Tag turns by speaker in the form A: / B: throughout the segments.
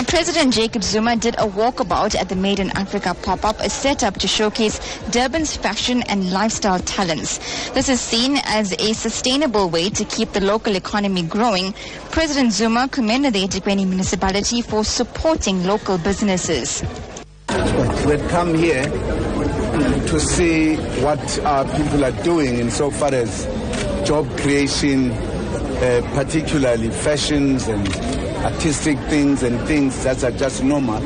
A: Now, President Jacob Zuma did a walkabout at the Made in Africa pop-up, a setup to showcase Durban's fashion and lifestyle talents. This is seen as a sustainable way to keep the local economy growing. President Zuma commended the eThekwini municipality for supporting local businesses.
B: We've come here to see what our people are doing insofar as job creation, uh, particularly fashions and artistic things and things that are just normal.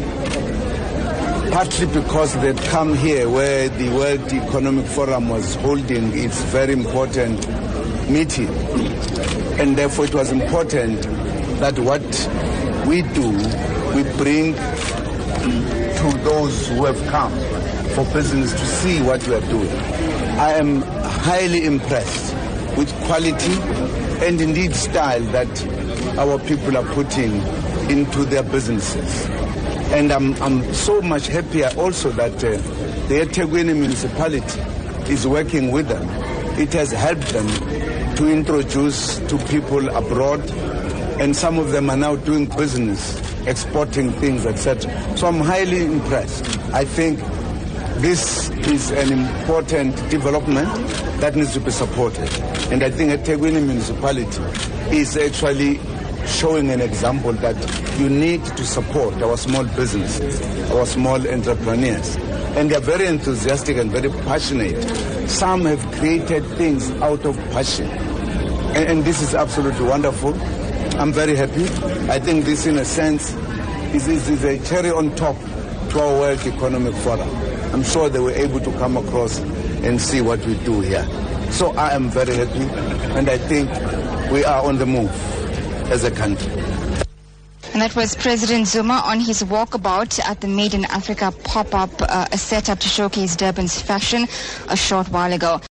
B: Partly because they've come here where the World Economic Forum was holding its very important meeting. And therefore it was important that what we do, we bring to those who have come for business to see what we are doing. I am highly impressed with quality and indeed style that our people are putting into their businesses. And I'm, I'm so much happier also that uh, the eThekwini municipality is working with them. It has helped them to introduce to people abroad and some of them are now doing business, exporting things, etc. So I'm highly impressed. I think this is an important development that needs to be supported. And I think eThekwini municipality is actually showing an example that you need to support our small businesses, our small entrepreneurs. And they're very enthusiastic and very passionate. Some have created things out of passion. And, and this is absolutely wonderful. I'm very happy. I think this, in a sense, is, is, is a cherry on top to our World Economic Forum. I'm sure they were able to come across and see what we do here. So I am very happy, and I think we are on the move as a country.
A: And that was President Zuma on his walkabout at the Made in Africa pop-up, uh, a setup to showcase Durban's fashion a short while ago.